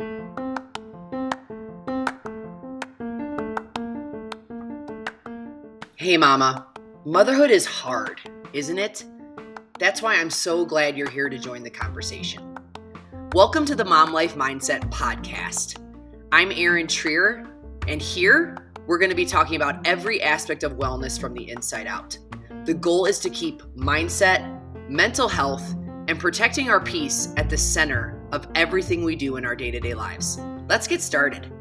Hey, Mama. Motherhood is hard, isn't it? That's why I'm so glad you're here to join the conversation. Welcome to the Mom Life Mindset Podcast. I'm Erin Trier, and here we're going to be talking about every aspect of wellness from the inside out. The goal is to keep mindset, mental health, and protecting our peace at the center of everything we do in our day to day lives. Let's get started.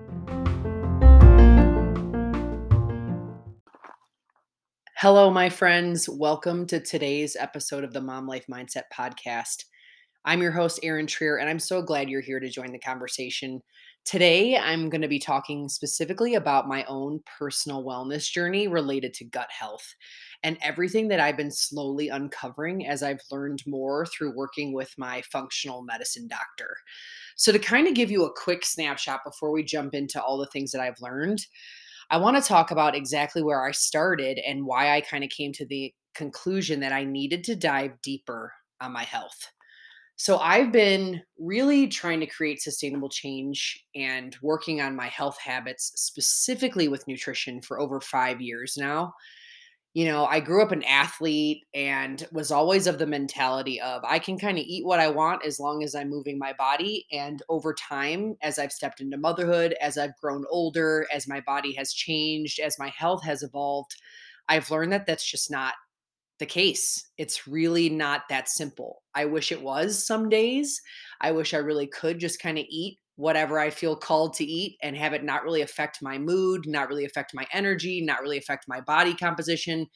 Hello, my friends. Welcome to today's episode of the Mom Life Mindset Podcast. I'm your host, Erin Trier, and I'm so glad you're here to join the conversation. Today, I'm going to be talking specifically about my own personal wellness journey related to gut health and everything that I've been slowly uncovering as I've learned more through working with my functional medicine doctor. So, to kind of give you a quick snapshot before we jump into all the things that I've learned, I want to talk about exactly where I started and why I kind of came to the conclusion that I needed to dive deeper on my health. So, I've been really trying to create sustainable change and working on my health habits, specifically with nutrition, for over five years now you know, I grew up an athlete and was always of the mentality of I can kind of eat what I want as long as I'm moving my body. And over time, as I've stepped into motherhood, as I've grown older, as my body has changed, as my health has evolved, I've learned that that's just not the case. It's really not that simple. I wish it was some days. I wish I really could just kind of eat whatever I feel called to eat and have it not really affect my mood, not really affect my energy, not really affect my body composition.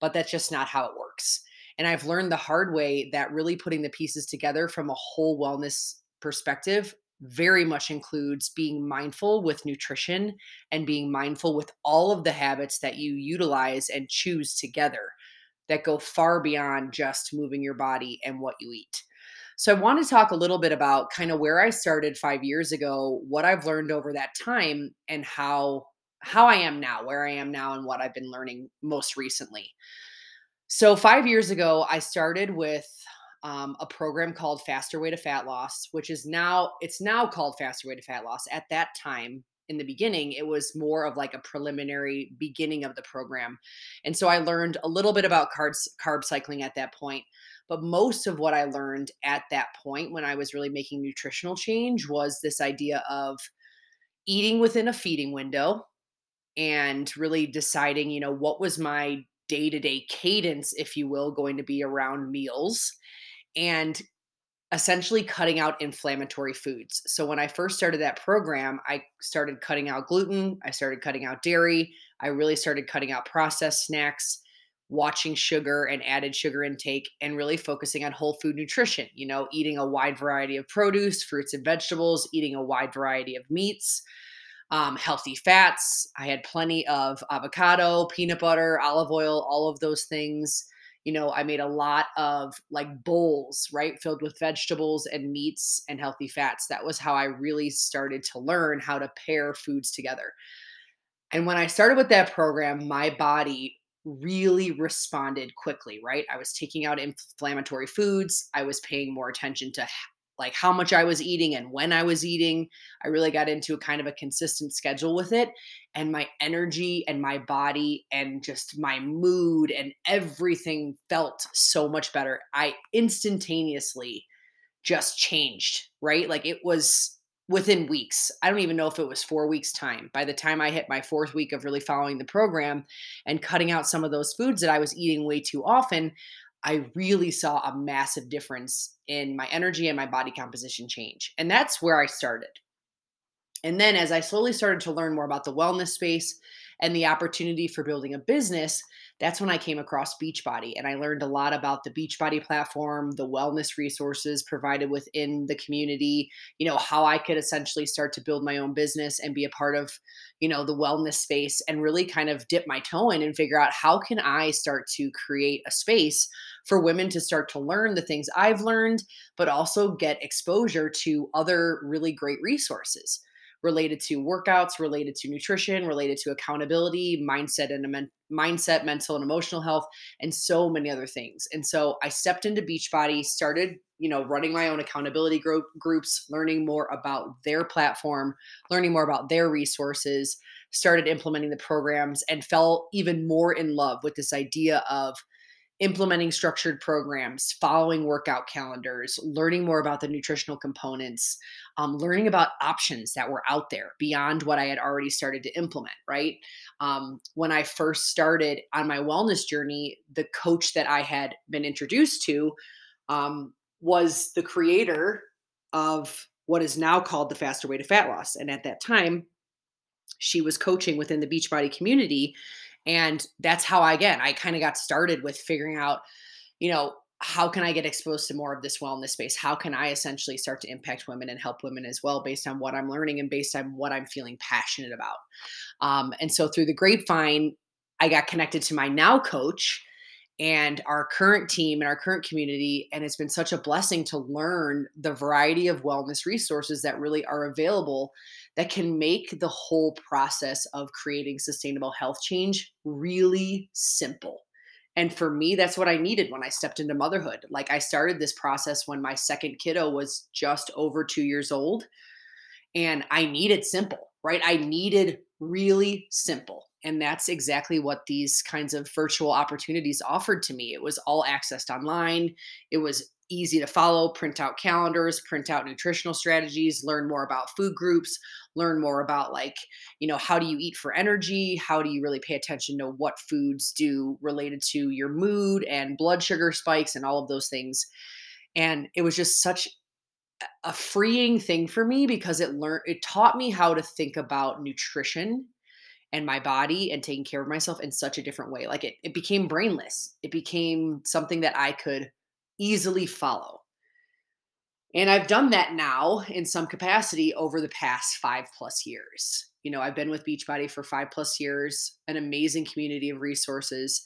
But that's just not how it works. And I've learned the hard way that really putting the pieces together from a whole wellness perspective very much includes being mindful with nutrition and being mindful with all of the habits that you utilize and choose together that go far beyond just moving your body and what you eat. So I want to talk a little bit about kind of where I started 5 years ago, what I've learned over that time and how how I am now, where I am now and what I've been learning most recently. So 5 years ago I started with um, a program called Faster Way to Fat Loss, which is now it's now called Faster Way to Fat Loss. At that time, in the beginning, it was more of like a preliminary beginning of the program. And so I learned a little bit about carbs, carb cycling at that point. But most of what I learned at that point when I was really making nutritional change was this idea of eating within a feeding window and really deciding, you know, what was my day to day cadence, if you will, going to be around meals and essentially cutting out inflammatory foods. So when I first started that program, I started cutting out gluten, I started cutting out dairy, I really started cutting out processed snacks watching sugar and added sugar intake and really focusing on whole food nutrition, you know, eating a wide variety of produce, fruits, and vegetables, eating a wide variety of meats, um, healthy fats. I had plenty of avocado, peanut butter, olive oil, all of those things. You know, I made a lot of like bowls, right, filled with vegetables and meats and healthy fats. That was how I really started to learn how to pair foods together. And when I started with that program, my body really responded quickly, right? I was taking out inflammatory foods. I was paying more attention to like how much I was eating and when I was eating. I really got into a kind of a consistent schedule with it. And my energy and my body and just my mood and everything felt so much better. I instantaneously just changed, right? Like it was within weeks. I don't even know if it was four weeks' time. By the time I hit my fourth week of really following the program and cutting out some of those foods that I was eating way too often, I really saw a massive difference in my energy and my body composition change. And that's where I started. And then as I slowly started to learn more about the wellness space and the opportunity for building a business, that's when I came across Beachbody and I learned a lot about the Beachbody platform, the wellness resources provided within the community, you know, how I could essentially start to build my own business and be a part of, you know, the wellness space and really kind of dip my toe in and figure out how can I start to create a space for women to start to learn the things I've learned, but also get exposure to other really great resources related to workouts, related to nutrition, related to accountability, mindset and men- mindset, mental and emotional health, and so many other things. And so I stepped into Beachbody, started, you know, running my own accountability group, groups, learning more about their platform, learning more about their resources, started implementing the programs and fell even more in love with this idea of implementing structured programs, following workout calendars, learning more about the nutritional components, um, learning about options that were out there beyond what I had already started to implement, right? Um, when I first started on my wellness journey, the coach that I had been introduced to um, was the creator of what is now called the faster way to fat loss. And at that time, she was coaching within the Beachbody community and that's how I again, I kind of got started with figuring out, you know, how can I get exposed to more of this wellness space? How can I essentially start to impact women and help women as well based on what I'm learning and based on what I'm feeling passionate about? Um, and so through the grapevine, I got connected to my now coach and our current team and our current community. And it's been such a blessing to learn the variety of wellness resources that really are available that can make the whole process of creating sustainable health change really simple. And for me, that's what I needed when I stepped into motherhood. Like I started this process when my second kiddo was just over two years old. And I needed simple, right? I needed really simple. And that's exactly what these kinds of virtual opportunities offered to me. It was all accessed online. It was easy to follow, print out calendars, print out nutritional strategies, learn more about food groups, learn more about like, you know, how do you eat for energy? How do you really pay attention to what foods do related to your mood and blood sugar spikes and all of those things. And it was just such a freeing thing for me because it learned it taught me how to think about nutrition and my body and taking care of myself in such a different way. Like it, it became brainless. It became something that I could easily follow. And I've done that now in some capacity over the past five plus years. You know, I've been with Beachbody for five plus years, an amazing community of resources.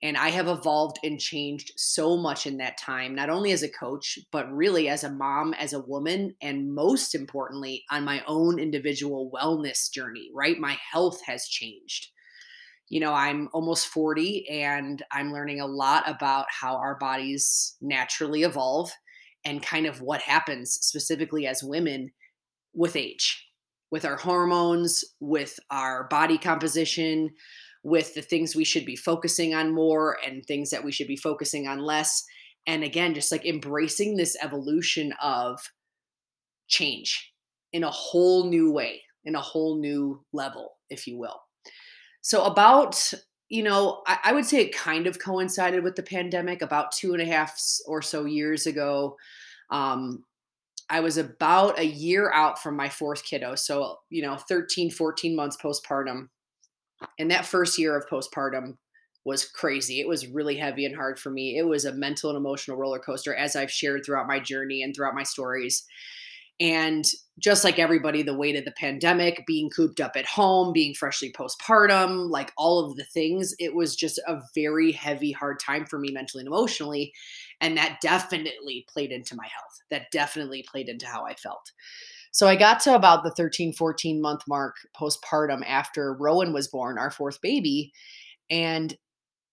And I have evolved and changed so much in that time, not only as a coach, but really as a mom, as a woman, and most importantly, on my own individual wellness journey, right? My health has changed you know, I'm almost 40 and I'm learning a lot about how our bodies naturally evolve and kind of what happens specifically as women with age, with our hormones, with our body composition, with the things we should be focusing on more and things that we should be focusing on less. And again, just like embracing this evolution of change in a whole new way, in a whole new level, if you will. So about you know, I, I, would say it kind of coincided with the pandemic about two and a half or so years ago. Um, I was about a year out from my fourth kiddo. So, you know, 13, 14 months postpartum. And that first year of postpartum was crazy. It was really heavy and hard for me. It was a mental and emotional roller coaster, as I've shared throughout my journey and throughout my stories. And just like everybody, the weight of the pandemic, being cooped up at home, being freshly postpartum, like all of the things, it was just a very heavy, hard time for me mentally and emotionally. And that definitely played into my health. That definitely played into how I felt. So I got to about the 13, 14 month mark postpartum after Rowan was born, our fourth baby. And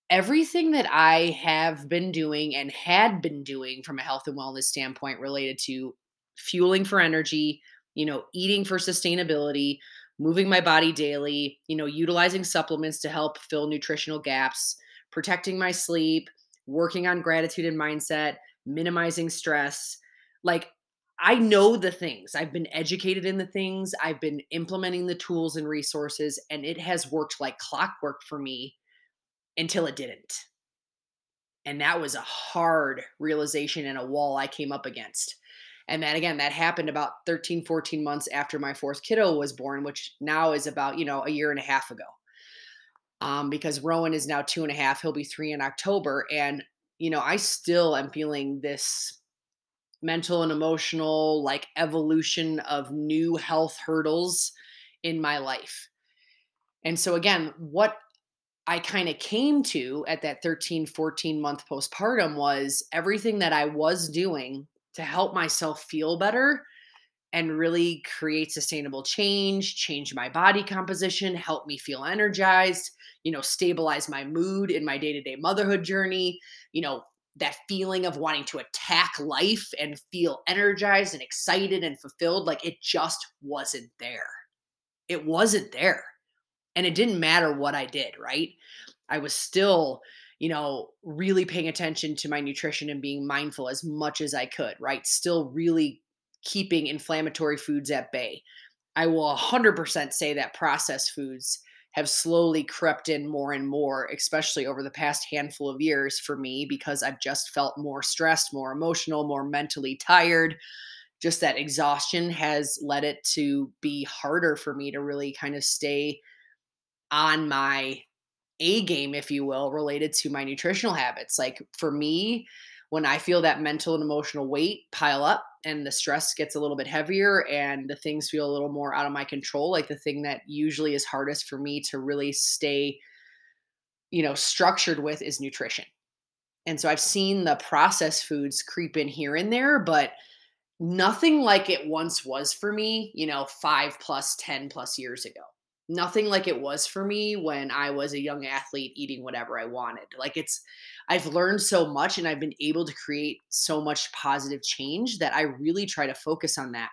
everything that I have been doing and had been doing from a health and wellness standpoint related to fueling for energy, you know, eating for sustainability, moving my body daily, you know, utilizing supplements to help fill nutritional gaps, protecting my sleep, working on gratitude and mindset, minimizing stress. Like, I know the things. I've been educated in the things. I've been implementing the tools and resources, and it has worked like clockwork for me until it didn't. And that was a hard realization and a wall I came up against. And then again, that happened about 13, 14 months after my fourth kiddo was born, which now is about, you know, a year and a half ago. Um, because Rowan is now two and a half, he'll be three in October. And, you know, I still am feeling this mental and emotional like evolution of new health hurdles in my life. And so again, what I kind of came to at that 13, 14 month postpartum was everything that I was doing to help myself feel better and really create sustainable change, change my body composition, help me feel energized, you know, stabilize my mood in my day to day motherhood journey, you know, that feeling of wanting to attack life and feel energized and excited and fulfilled. Like it just wasn't there. It wasn't there. And it didn't matter what I did, right? I was still, you know, really paying attention to my nutrition and being mindful as much as I could, right? Still really keeping inflammatory foods at bay. I will 100% say that processed foods have slowly crept in more and more, especially over the past handful of years for me, because I've just felt more stressed, more emotional, more mentally tired. Just that exhaustion has led it to be harder for me to really kind of stay on my A game, if you will, related to my nutritional habits. Like for me, when I feel that mental and emotional weight pile up and the stress gets a little bit heavier and the things feel a little more out of my control, like the thing that usually is hardest for me to really stay, you know, structured with is nutrition. And so I've seen the processed foods creep in here and there, but nothing like it once was for me, you know, five plus, 10 plus years ago nothing like it was for me when I was a young athlete eating whatever I wanted. Like it's I've learned so much and I've been able to create so much positive change that I really try to focus on that.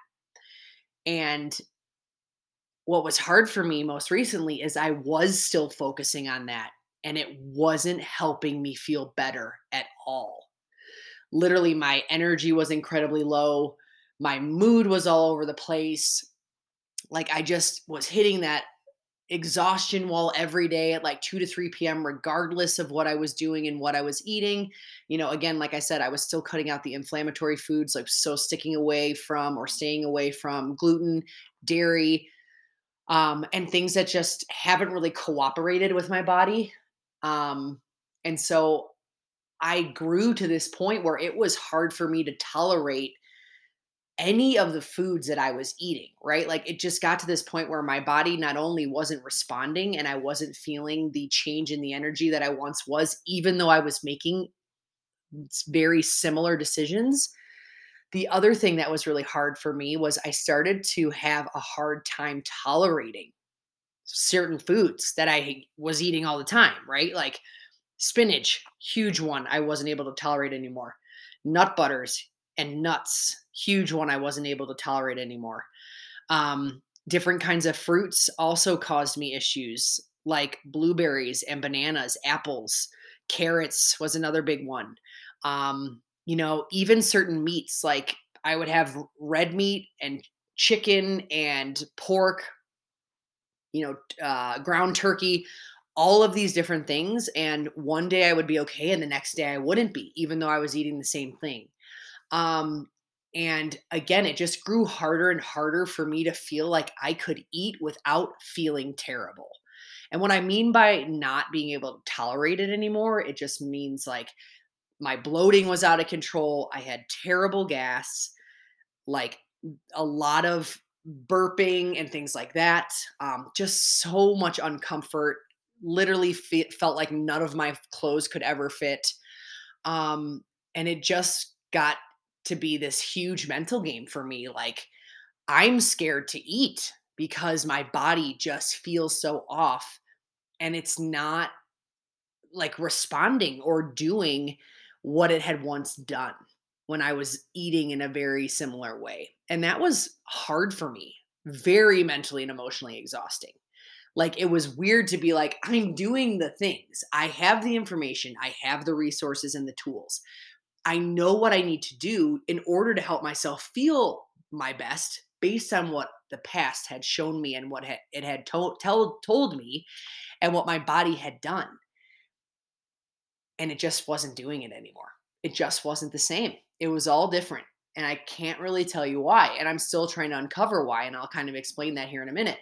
And what was hard for me most recently is I was still focusing on that and it wasn't helping me feel better at all. Literally my energy was incredibly low, my mood was all over the place. Like I just was hitting that exhaustion wall every day at like 2 to 3 p.m regardless of what i was doing and what i was eating. You know again like i said i was still cutting out the inflammatory foods like so sticking away from or staying away from gluten dairy um, and things that just haven't really cooperated with my body. Um, and so i grew to this point where it was hard for me to tolerate any of the foods that I was eating, right? Like it just got to this point where my body not only wasn't responding and I wasn't feeling the change in the energy that I once was, even though I was making very similar decisions. The other thing that was really hard for me was I started to have a hard time tolerating certain foods that I was eating all the time, right? Like spinach, huge one, I wasn't able to tolerate anymore. Nut butters and nuts, huge one I wasn't able to tolerate anymore. Um, different kinds of fruits also caused me issues like blueberries and bananas, apples, carrots was another big one. Um, you know, even certain meats like I would have red meat and chicken and pork, you know, uh, ground turkey, all of these different things. And one day I would be okay, and the next day I wouldn't be, even though I was eating the same thing. Um, and again, it just grew harder and harder for me to feel like I could eat without feeling terrible. And what I mean by not being able to tolerate it anymore, it just means like my bloating was out of control. I had terrible gas, like a lot of burping and things like that. Um, just so much uncomfort. Literally fe- felt like none of my clothes could ever fit. Um, and it just got to be this huge mental game for me. Like, I'm scared to eat because my body just feels so off and it's not like responding or doing what it had once done when I was eating in a very similar way. And that was hard for me, very mentally and emotionally exhausting. Like it was weird to be like, I'm doing the things. I have the information, I have the resources and the tools. I know what I need to do in order to help myself feel my best based on what the past had shown me and what it had told, told, told me and what my body had done. And it just wasn't doing it anymore. It just wasn't the same. It was all different. And I can't really tell you why. And I'm still trying to uncover why. And I'll kind of explain that here in a minute.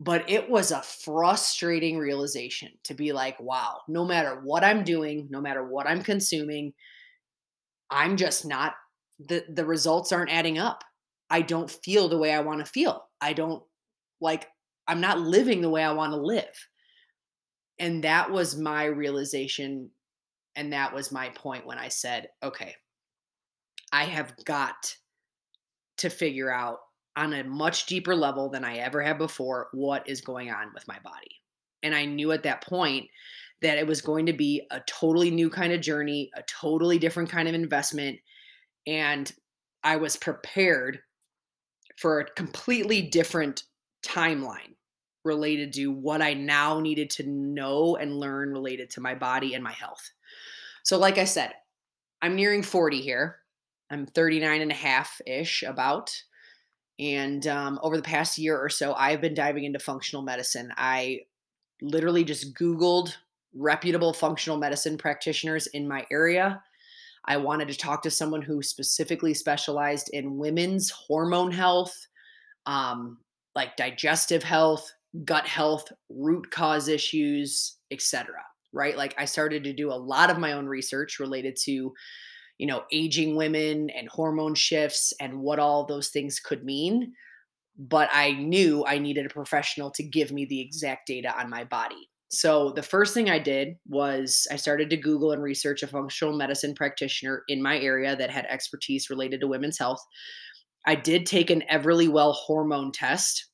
But it was a frustrating realization to be like, wow, no matter what I'm doing, no matter what I'm consuming, I'm just not the the results aren't adding up. I don't feel the way I want to feel. I don't like I'm not living the way I want to live. And that was my realization and that was my point when I said, okay, I have got to figure out on a much deeper level than I ever had before what is going on with my body. And I knew at that point that it was going to be a totally new kind of journey, a totally different kind of investment. And I was prepared for a completely different timeline related to what I now needed to know and learn related to my body and my health. So, like I said, I'm nearing 40 here. I'm 39 and a half ish, about. And um, over the past year or so, I've been diving into functional medicine. I literally just Googled reputable functional medicine practitioners in my area. I wanted to talk to someone who specifically specialized in women's hormone health, um, like digestive health, gut health, root cause issues, etc. Right? Like I started to do a lot of my own research related to, you know, aging women and hormone shifts and what all those things could mean. But I knew I needed a professional to give me the exact data on my body. So the first thing I did was I started to Google and research a functional medicine practitioner in my area that had expertise related to women's health. I did take an Everlywell hormone test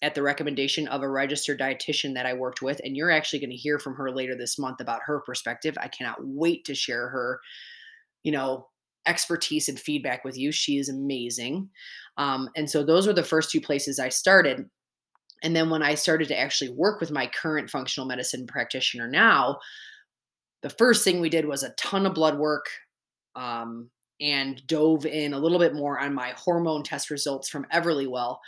at the recommendation of a registered dietitian that I worked with. And you're actually going to hear from her later this month about her perspective. I cannot wait to share her, you know, expertise and feedback with you. She is amazing. Um, and so those were the first two places I started. And then when I started to actually work with my current functional medicine practitioner now, the first thing we did was a ton of blood work um, and dove in a little bit more on my hormone test results from Everlywell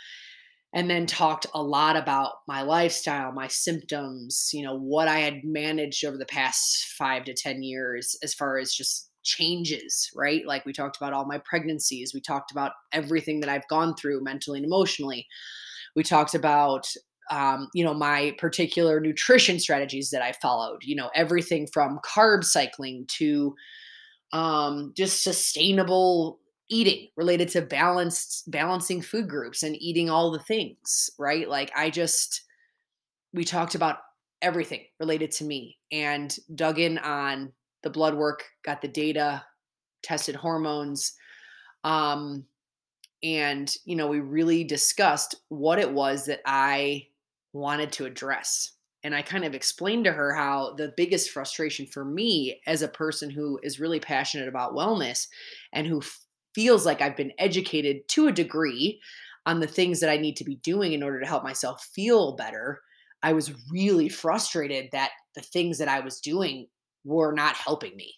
and then talked a lot about my lifestyle, my symptoms, you know, what I had managed over the past five to 10 years as far as just changes, right? Like we talked about all my pregnancies, we talked about everything that I've gone through mentally and emotionally. We talked about um, you know my particular nutrition strategies that I followed. You know everything from carb cycling to um, just sustainable eating related to balanced balancing food groups and eating all the things right like i just we talked about everything related to me and dug in on the blood work got the data tested hormones um and you know we really discussed what it was that i wanted to address and i kind of explained to her how the biggest frustration for me as a person who is really passionate about wellness and who f- feels like i've been educated to a degree on the things that i need to be doing in order to help myself feel better i was really frustrated that the things that i was doing were not helping me.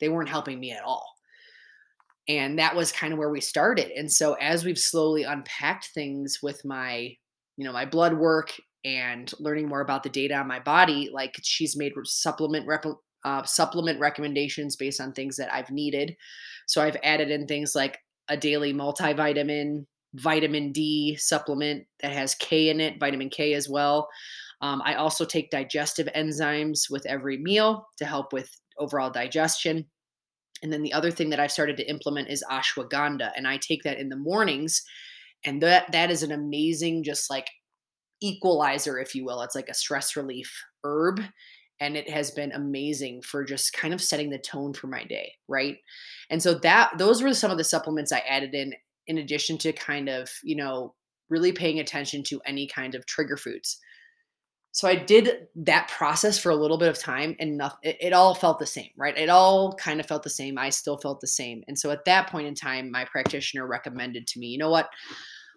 They weren't helping me at all. And that was kind of where we started. And so as we've slowly unpacked things with my you know my blood work and learning more about the data on my body like she's made supplement rep- uh, supplement recommendations based on things that i've needed. So i've added in things like a daily multivitamin vitamin d supplement that has k in it vitamin k as well um, i also take digestive enzymes with every meal to help with overall digestion and then the other thing that I've started to implement is ashwagandha, and I take that in the mornings, and that that is an amazing, just like equalizer, if you will. It's like a stress relief herb, and it has been amazing for just kind of setting the tone for my day, right? And so that those were some of the supplements I added in, in addition to kind of you know really paying attention to any kind of trigger foods so I did that process for a little bit of time and nothing, it, it, all felt the same, right? It all kind of felt the same. I still felt the same. And so at that point in time, my practitioner recommended to me, you know what?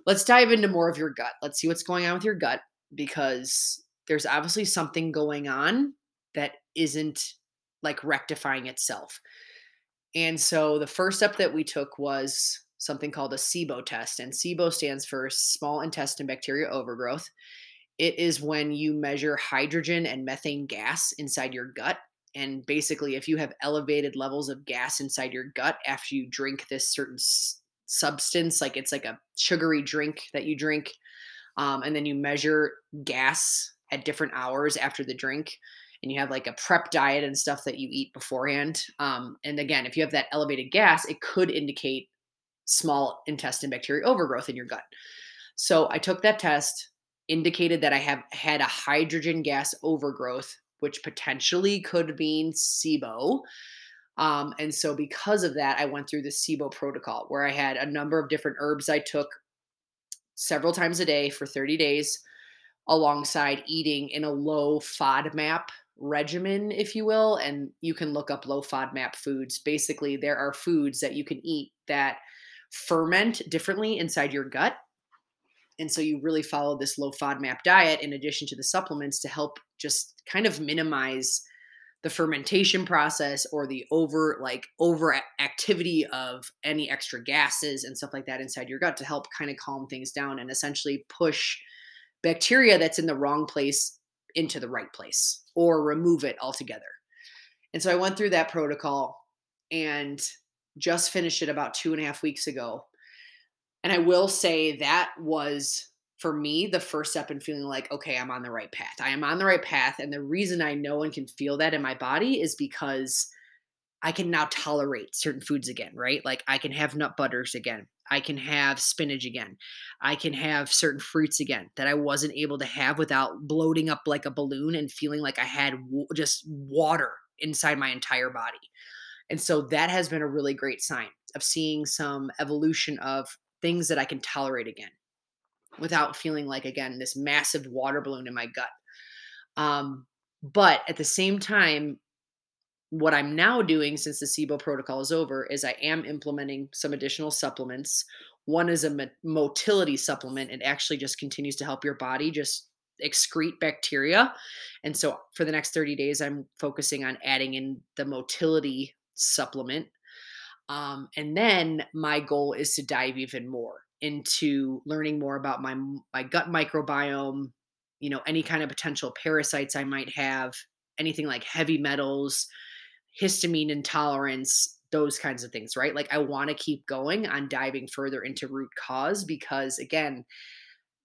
Let's dive into more of your gut. Let's see what's going on with your gut because there's obviously something going on that isn't like rectifying itself. And so the first step that we took was something called a SIBO test. And SIBO stands for small intestine bacteria overgrowth. It is when you measure hydrogen and methane gas inside your gut. And basically, if you have elevated levels of gas inside your gut after you drink this certain s- substance, like it's like a sugary drink that you drink, um, and then you measure gas at different hours after the drink, and you have like a prep diet and stuff that you eat beforehand. Um, and again, if you have that elevated gas, it could indicate small intestine bacteria overgrowth in your gut. So I took that test indicated that I have had a hydrogen gas overgrowth, which potentially could mean SIBO. Um, and so, because of that, I went through the SIBO protocol where I had a number of different herbs I took several times a day for 30 days, alongside eating in a low FODMAP regimen, if you will. And you can look up low FODMAP foods. Basically, there are foods that you can eat that ferment differently inside your gut. And so you really follow this low FODMAP diet in addition to the supplements to help just kind of minimize the fermentation process or the over like over activity of any extra gases and stuff like that inside your gut to help kind of calm things down and essentially push bacteria that's in the wrong place into the right place or remove it altogether. And so I went through that protocol and just finished it about two and a half weeks ago. And I will say that was for me the first step in feeling like, okay, I'm on the right path. I am on the right path. And the reason I know and can feel that in my body is because I can now tolerate certain foods again, right? Like I can have nut butters again. I can have spinach again. I can have certain fruits again that I wasn't able to have without bloating up like a balloon and feeling like I had w- just water inside my entire body. And so that has been a really great sign of seeing some evolution of things that I can tolerate again without feeling like, again, this massive water balloon in my gut. Um, but at the same time, what I'm now doing since the SIBO protocol is over is I am implementing some additional supplements. One is a motility supplement. It actually just continues to help your body just excrete bacteria. And so for the next 30 days, I'm focusing on adding in the motility supplement. Um, and then my goal is to dive even more into learning more about my my gut microbiome, you know, any kind of potential parasites I might have, anything like heavy metals, histamine intolerance, those kinds of things, right? Like I want to keep going on diving further into root cause because again,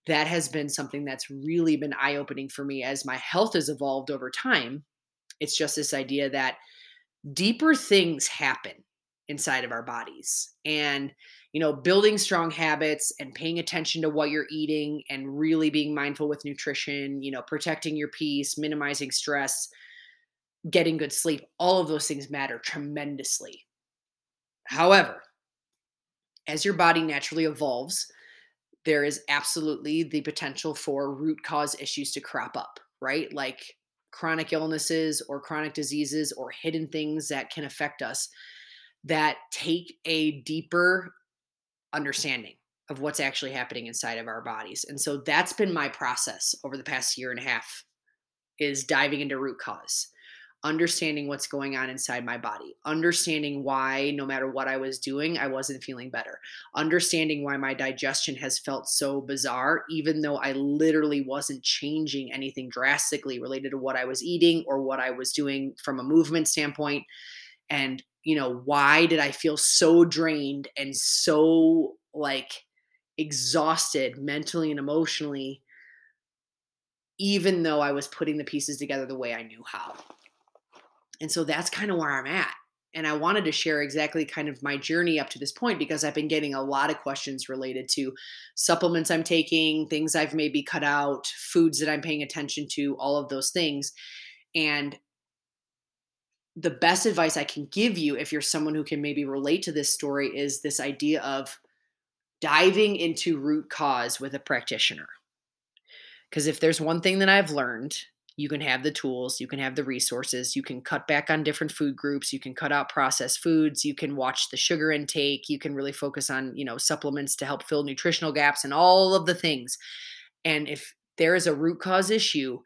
that has been something that's really been eye opening for me as my health has evolved over time. It's just this idea that deeper things happen inside of our bodies. And, you know, building strong habits and paying attention to what you're eating and really being mindful with nutrition, you know, protecting your peace, minimizing stress, getting good sleep, all of those things matter tremendously. However, as your body naturally evolves, there is absolutely the potential for root cause issues to crop up, right? Like chronic illnesses or chronic diseases or hidden things that can affect us that take a deeper understanding of what's actually happening inside of our bodies. And so that's been my process over the past year and a half is diving into root cause understanding what's going on inside my body, understanding why, no matter what I was doing, I wasn't feeling better, understanding why my digestion has felt so bizarre, even though I literally wasn't changing anything drastically related to what I was eating or what I was doing from a movement standpoint. And, you know, why did I feel so drained and so like exhausted mentally and emotionally? even though I was putting the pieces together the way I knew how. And so that's kind of where I'm at. And I wanted to share exactly kind of my journey up to this point because I've been getting a lot of questions related to supplements I'm taking, things I've maybe cut out, foods that I'm paying attention to, all of those things. And the best advice I can give you if you're someone who can maybe relate to this story is this idea of diving into root cause with a practitioner. Because if there's one thing that I've learned you can have the tools, you can have the resources, you can cut back on different food groups, you can cut out processed foods, you can watch the sugar intake, you can really focus on, you know, supplements to help fill nutritional gaps and all of the things. And if there is a root cause issue,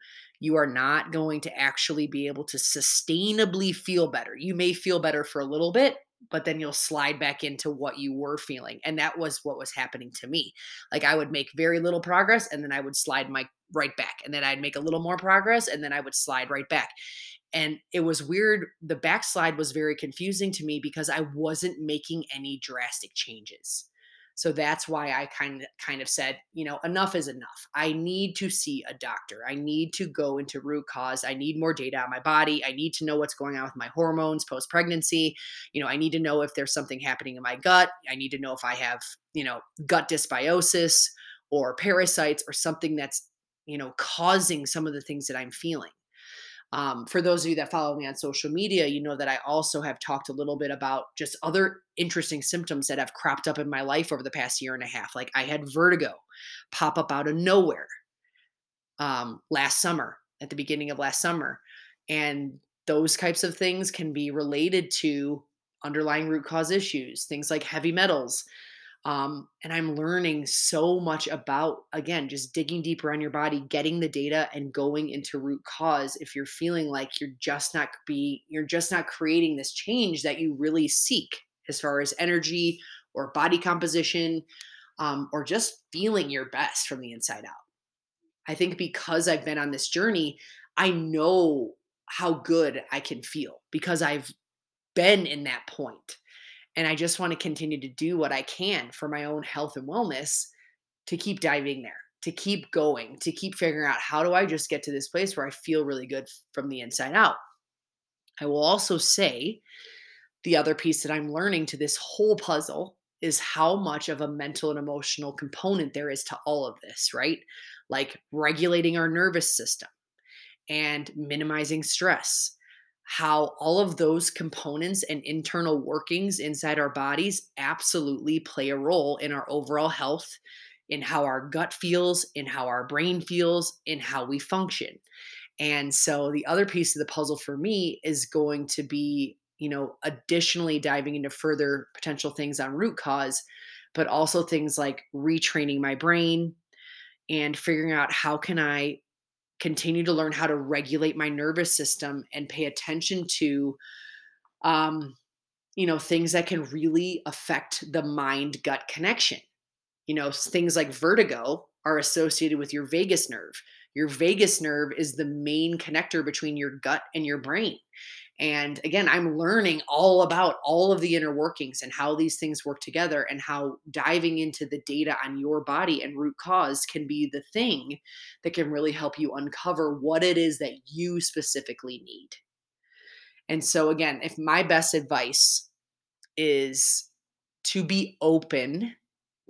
you are not going to actually be able to sustainably feel better. You may feel better for a little bit, but then you'll slide back into what you were feeling. And that was what was happening to me. Like I would make very little progress and then I would slide my right back. And then I'd make a little more progress and then I would slide right back. And it was weird. The backslide was very confusing to me because I wasn't making any drastic changes. So that's why I kind of kind of said, you know, enough is enough. I need to see a doctor. I need to go into root cause. I need more data on my body. I need to know what's going on with my hormones post pregnancy. You know, I need to know if there's something happening in my gut. I need to know if I have, you know, gut dysbiosis or parasites or something that's, you know, causing some of the things that I'm feeling. Um, for those of you that follow me on social media, you know that I also have talked a little bit about just other interesting symptoms that have cropped up in my life over the past year and a half. Like I had vertigo pop up out of nowhere um, last summer, at the beginning of last summer. And those types of things can be related to underlying root cause issues, things like heavy metals. Um, and I'm learning so much about, again, just digging deeper on your body, getting the data and going into root cause. If you're feeling like you're just not be, you're just not creating this change that you really seek as far as energy or body composition, um, or just feeling your best from the inside out. I think because I've been on this journey, I know how good I can feel because I've been in that point. And I just want to continue to do what I can for my own health and wellness to keep diving there, to keep going, to keep figuring out how do I just get to this place where I feel really good from the inside out. I will also say the other piece that I'm learning to this whole puzzle is how much of a mental and emotional component there is to all of this, right? Like regulating our nervous system and minimizing stress. How all of those components and internal workings inside our bodies absolutely play a role in our overall health, in how our gut feels, in how our brain feels, in how we function. And so the other piece of the puzzle for me is going to be you know, additionally diving into further potential things on root cause, but also things like retraining my brain and figuring out how can I continue to learn how to regulate my nervous system and pay attention to um you know things that can really affect the mind gut connection. You know things like vertigo are associated with your vagus nerve your vagus nerve is the main connector between your gut and your brain and again, I'm learning all about all of the inner workings and how these things work together and how diving into the data on your body and root cause can be the thing that can really help you uncover what it is that you specifically need. And so, again, if my best advice is to be open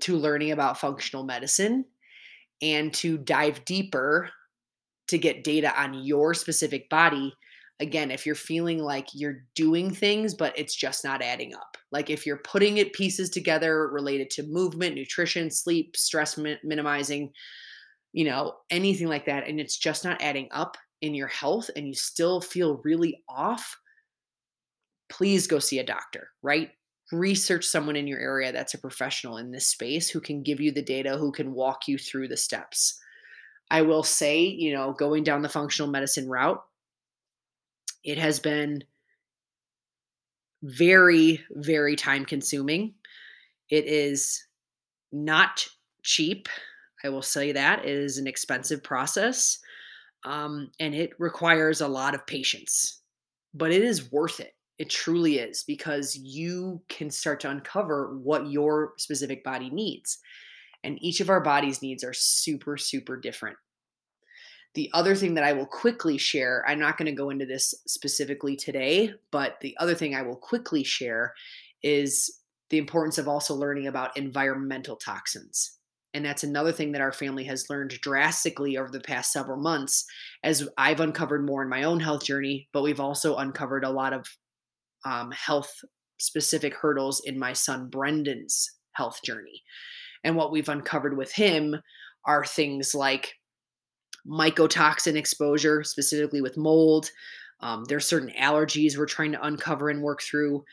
to learning about functional medicine and to dive deeper to get data on your specific body again, if you're feeling like you're doing things, but it's just not adding up, like if you're putting it pieces together related to movement, nutrition, sleep, stress mi- minimizing, you know, anything like that, and it's just not adding up in your health and you still feel really off, please go see a doctor, right? Research someone in your area that's a professional in this space who can give you the data, who can walk you through the steps. I will say, you know, going down the functional medicine route, it has been very, very time consuming. It is not cheap. I will say that. It is an expensive process um, and it requires a lot of patience, but it is worth it. It truly is because you can start to uncover what your specific body needs. And each of our body's needs are super, super different. The other thing that I will quickly share, I'm not going to go into this specifically today, but the other thing I will quickly share is the importance of also learning about environmental toxins. And that's another thing that our family has learned drastically over the past several months as I've uncovered more in my own health journey, but we've also uncovered a lot of um, health specific hurdles in my son Brendan's health journey. And what we've uncovered with him are things like mycotoxin exposure, specifically with mold. Um, there's certain allergies we're trying to uncover and work through.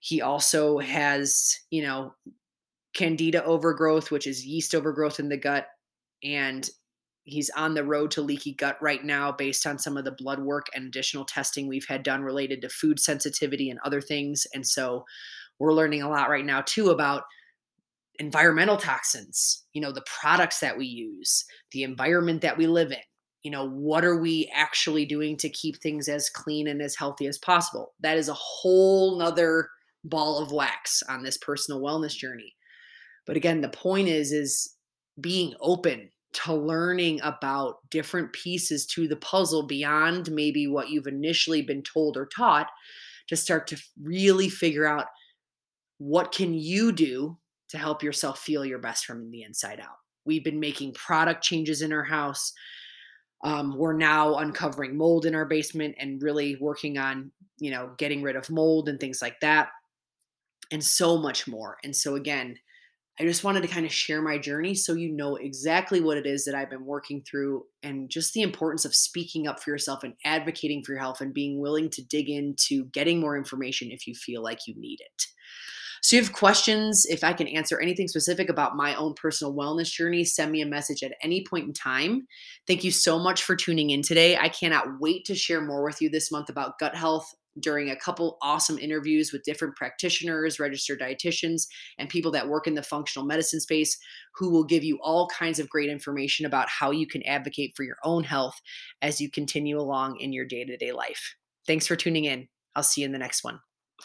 He also has, you know, candida overgrowth, which is yeast overgrowth in the gut. And he's on the road to leaky gut right now based on some of the blood work and additional testing we've had done related to food sensitivity and other things. And so we're learning a lot right now too about environmental toxins, you know, the products that we use, the environment that we live in. You know, what are we actually doing to keep things as clean and as healthy as possible? That is a whole nother ball of wax on this personal wellness journey. But again, the point is, is being open to learning about different pieces to the puzzle beyond maybe what you've initially been told or taught to start to really figure out what can you do to help yourself feel your best from the inside out. We've been making product changes in our house. Um, we're now uncovering mold in our basement and really working on, you know, getting rid of mold and things like that, and so much more. And so, again, I just wanted to kind of share my journey so you know exactly what it is that I've been working through and just the importance of speaking up for yourself and advocating for your health and being willing to dig into getting more information if you feel like you need it. So, you have questions, if I can answer anything specific about my own personal wellness journey, send me a message at any point in time. Thank you so much for tuning in today. I cannot wait to share more with you this month about gut health during a couple awesome interviews with different practitioners, registered dietitians, and people that work in the functional medicine space who will give you all kinds of great information about how you can advocate for your own health as you continue along in your day to day life. Thanks for tuning in. I'll see you in the next one.